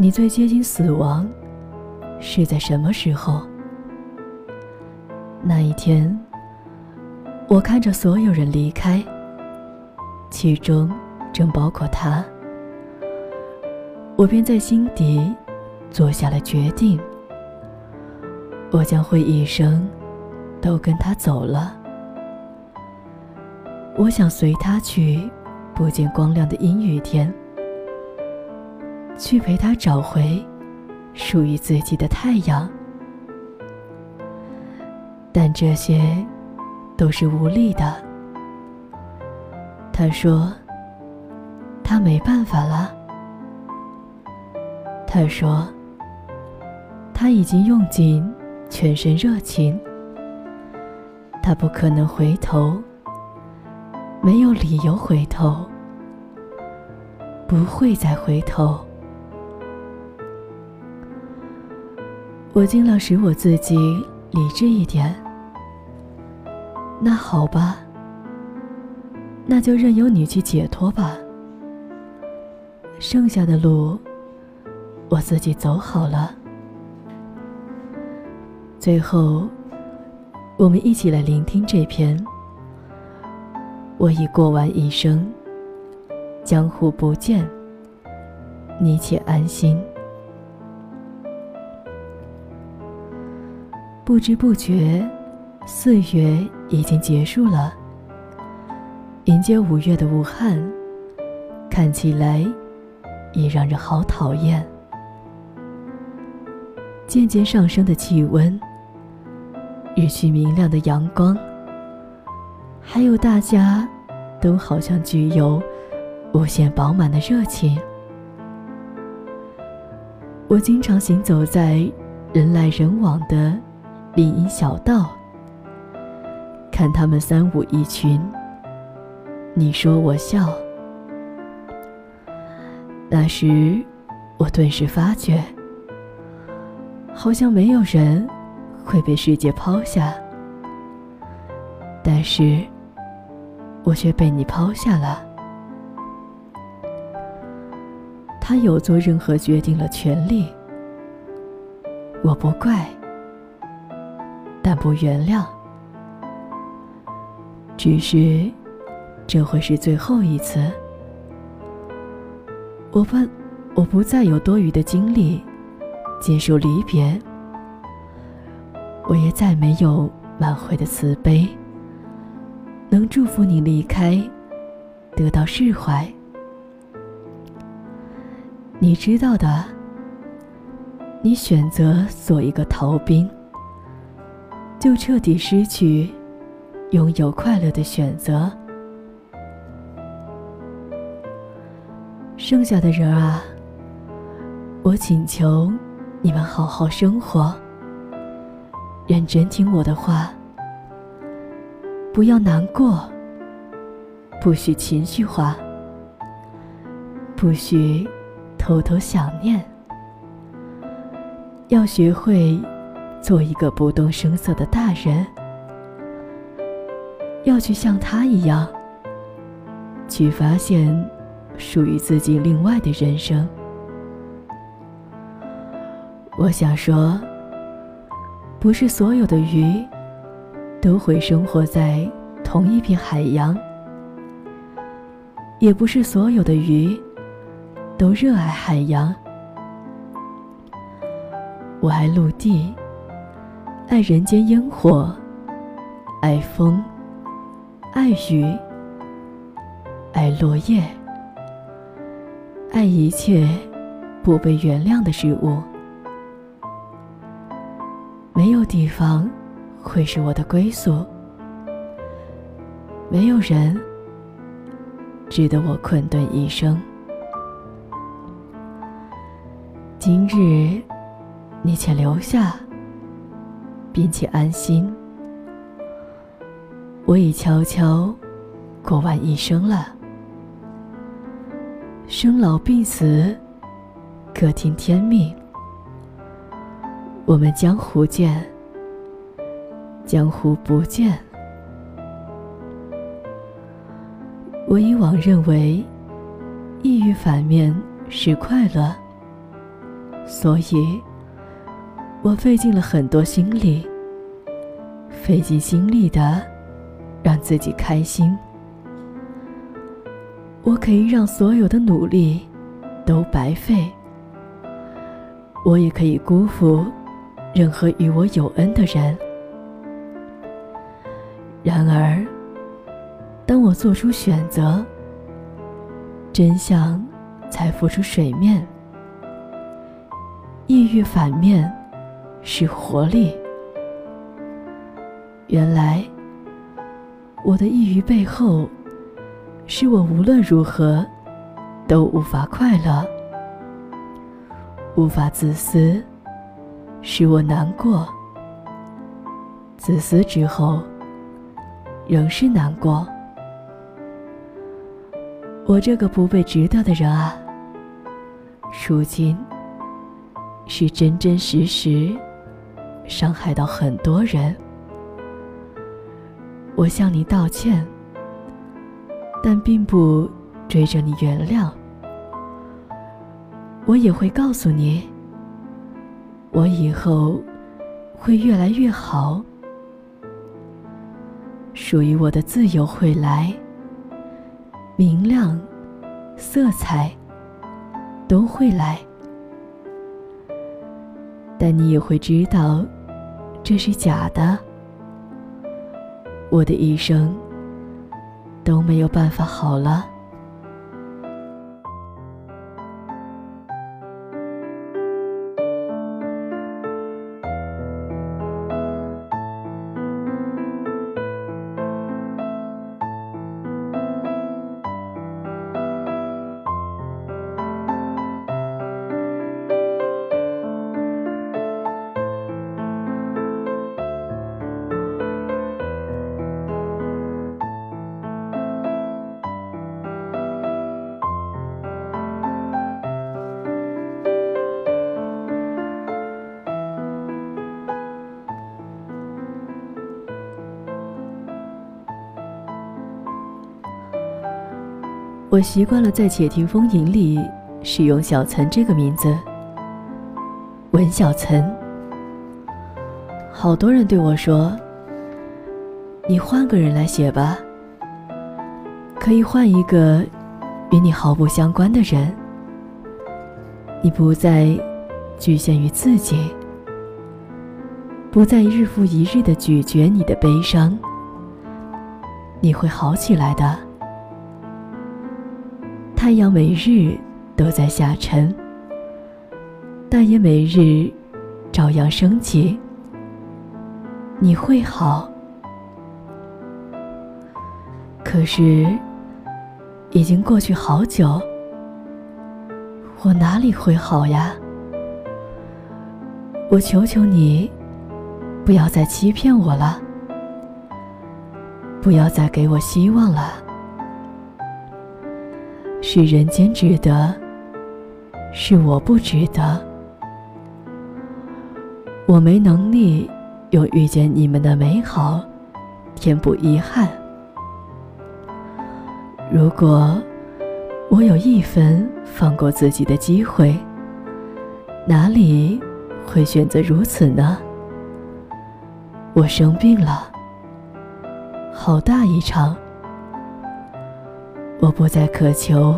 你最接近死亡是在什么时候？那一天，我看着所有人离开，其中正包括他，我便在心底做下了决定：我将会一生都跟他走了。我想随他去不见光亮的阴雨天。去陪他找回属于自己的太阳，但这些都是无力的。他说：“他没办法了。”他说：“他已经用尽全身热情，他不可能回头，没有理由回头，不会再回头。”我尽量使我自己理智一点。那好吧，那就任由你去解脱吧。剩下的路，我自己走好了。最后，我们一起来聆听这篇。我已过完一生，江湖不见，你且安心。不知不觉，四月已经结束了。迎接五月的武汉，看起来也让人好讨厌。渐渐上升的气温，日趋明亮的阳光，还有大家都好像具有无限饱满的热情。我经常行走在人来人往的。林荫小道，看他们三五一群，你说我笑。那时，我顿时发觉，好像没有人会被世界抛下，但是，我却被你抛下了。他有做任何决定的权利，我不怪。但不原谅，只是这会是最后一次。我不，我不再有多余的精力接受离别，我也再没有满怀的慈悲，能祝福你离开，得到释怀。你知道的，你选择做一个逃兵。就彻底失去拥有快乐的选择。剩下的人啊，我请求你们好好生活，认真听我的话，不要难过，不许情绪化，不许偷偷想念，要学会。做一个不动声色的大人，要去像他一样，去发现属于自己另外的人生。我想说，不是所有的鱼都会生活在同一片海洋，也不是所有的鱼都热爱海洋。我爱陆地。爱人间烟火，爱风，爱雨，爱落叶，爱一切不被原谅的事物。没有地方会是我的归宿，没有人值得我困顿一生。今日，你且留下。并且安心，我已悄悄过完一生了。生老病死，各听天命。我们江湖见，江湖不见。我以往认为，抑郁反面是快乐，所以，我费尽了很多心力，费尽心力的让自己开心。我可以让所有的努力都白费，我也可以辜负任何与我有恩的人。然而，当我做出选择，真相才浮出水面。抑郁反面是活力。原来，我的抑郁背后，是我无论如何都无法快乐，无法自私，使我难过。自私之后，仍是难过。我这个不被值得的人啊，如今是真真实实伤害到很多人。我向你道歉，但并不追着你原谅。我也会告诉你，我以后会越来越好，属于我的自由会来。明亮，色彩都会来，但你也会知道，这是假的。我的一生都没有办法好了。我习惯了在《且听风吟》里使用“小岑”这个名字。文小岑，好多人对我说：“你换个人来写吧，可以换一个与你毫不相关的人，你不再局限于自己，不再日复一日的咀嚼你的悲伤，你会好起来的。”太阳每日都在下沉，但也每日照样升起。你会好，可是已经过去好久，我哪里会好呀？我求求你，不要再欺骗我了，不要再给我希望了。是人间值得，是我不值得。我没能力用遇见你们的美好填补遗憾。如果我有一分放过自己的机会，哪里会选择如此呢？我生病了，好大一场。我不再渴求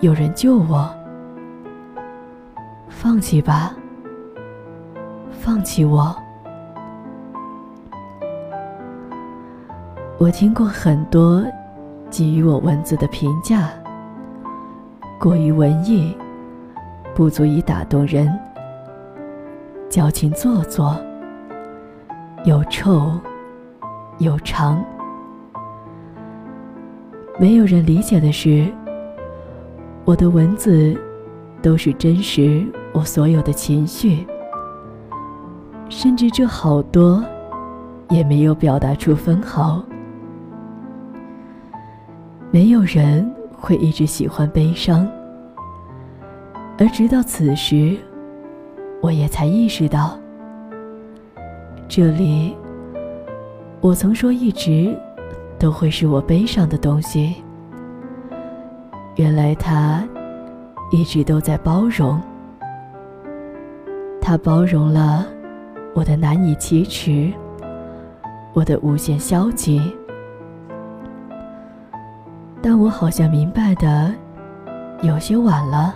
有人救我，放弃吧，放弃我。我听过很多给予我文字的评价，过于文艺，不足以打动人，矫情做作，又臭又长。没有人理解的是，我的文字都是真实，我所有的情绪，甚至这好多也没有表达出分毫。没有人会一直喜欢悲伤，而直到此时，我也才意识到，这里，我曾说一直。都会是我悲伤的东西。原来他一直都在包容。他包容了我的难以启齿，我的无限消极。但我好像明白的有些晚了。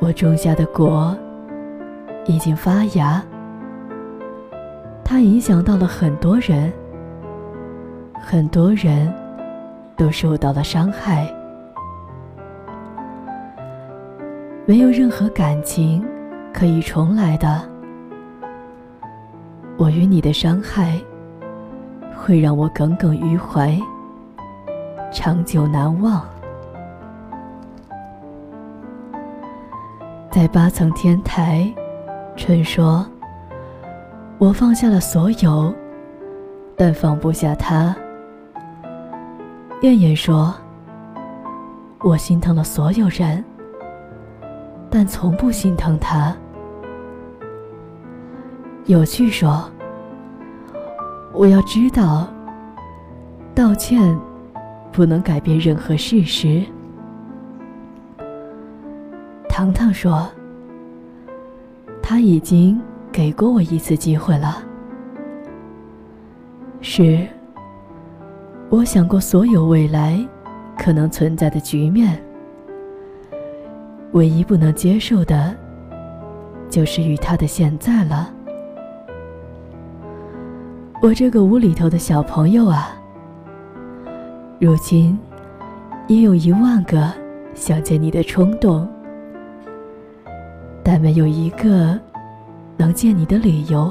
我种下的果已经发芽，它影响到了很多人，很多人都受到了伤害。没有任何感情可以重来的。我与你的伤害会让我耿耿于怀。长久难忘，在八层天台，春说：“我放下了所有，但放不下他。”燕燕说：“我心疼了所有人，但从不心疼他。”有趣说：“我要知道，道歉。”不能改变任何事实。糖糖说：“他已经给过我一次机会了。是，我想过所有未来可能存在的局面，唯一不能接受的，就是与他的现在了。我这个无厘头的小朋友啊！”如今，也有一万个想见你的冲动，但没有一个能见你的理由。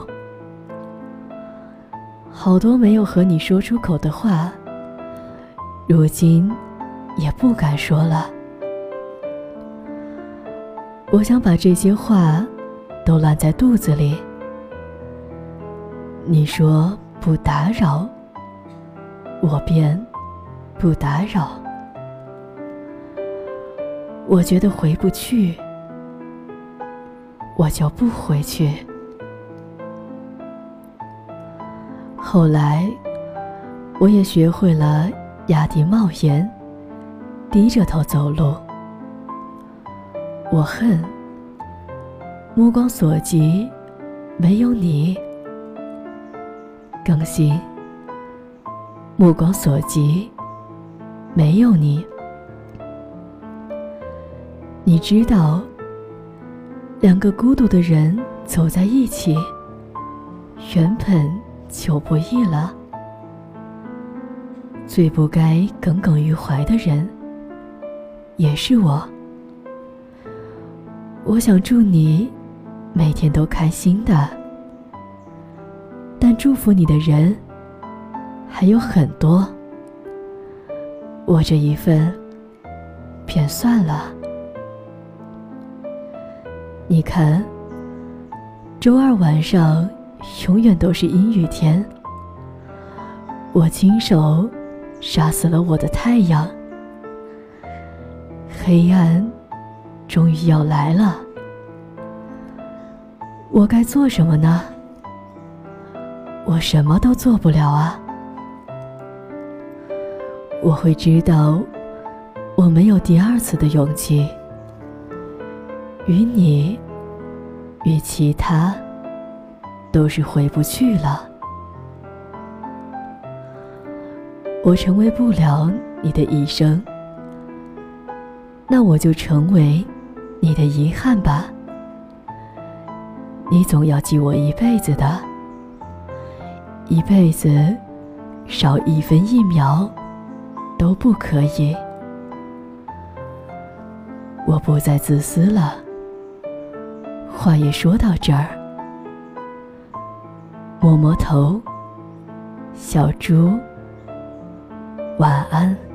好多没有和你说出口的话，如今也不敢说了。我想把这些话都烂在肚子里。你说不打扰，我便。不打扰，我觉得回不去，我就不回去。后来，我也学会了压低帽檐，低着头走路。我恨，目光所及，没有你。更新，目光所及。没有你，你知道，两个孤独的人走在一起，原本就不易了。最不该耿耿于怀的人，也是我。我想祝你每天都开心的，但祝福你的人还有很多。我这一份，便算了。你看，周二晚上永远都是阴雨天。我亲手杀死了我的太阳，黑暗终于要来了。我该做什么呢？我什么都做不了啊。我会知道，我没有第二次的勇气。与你，与其他，都是回不去了。我成为不了你的一生，那我就成为你的遗憾吧。你总要记我一辈子的，一辈子少一分一秒。都不可以。我不再自私了。话也说到这儿，摸摸头，小猪，晚安。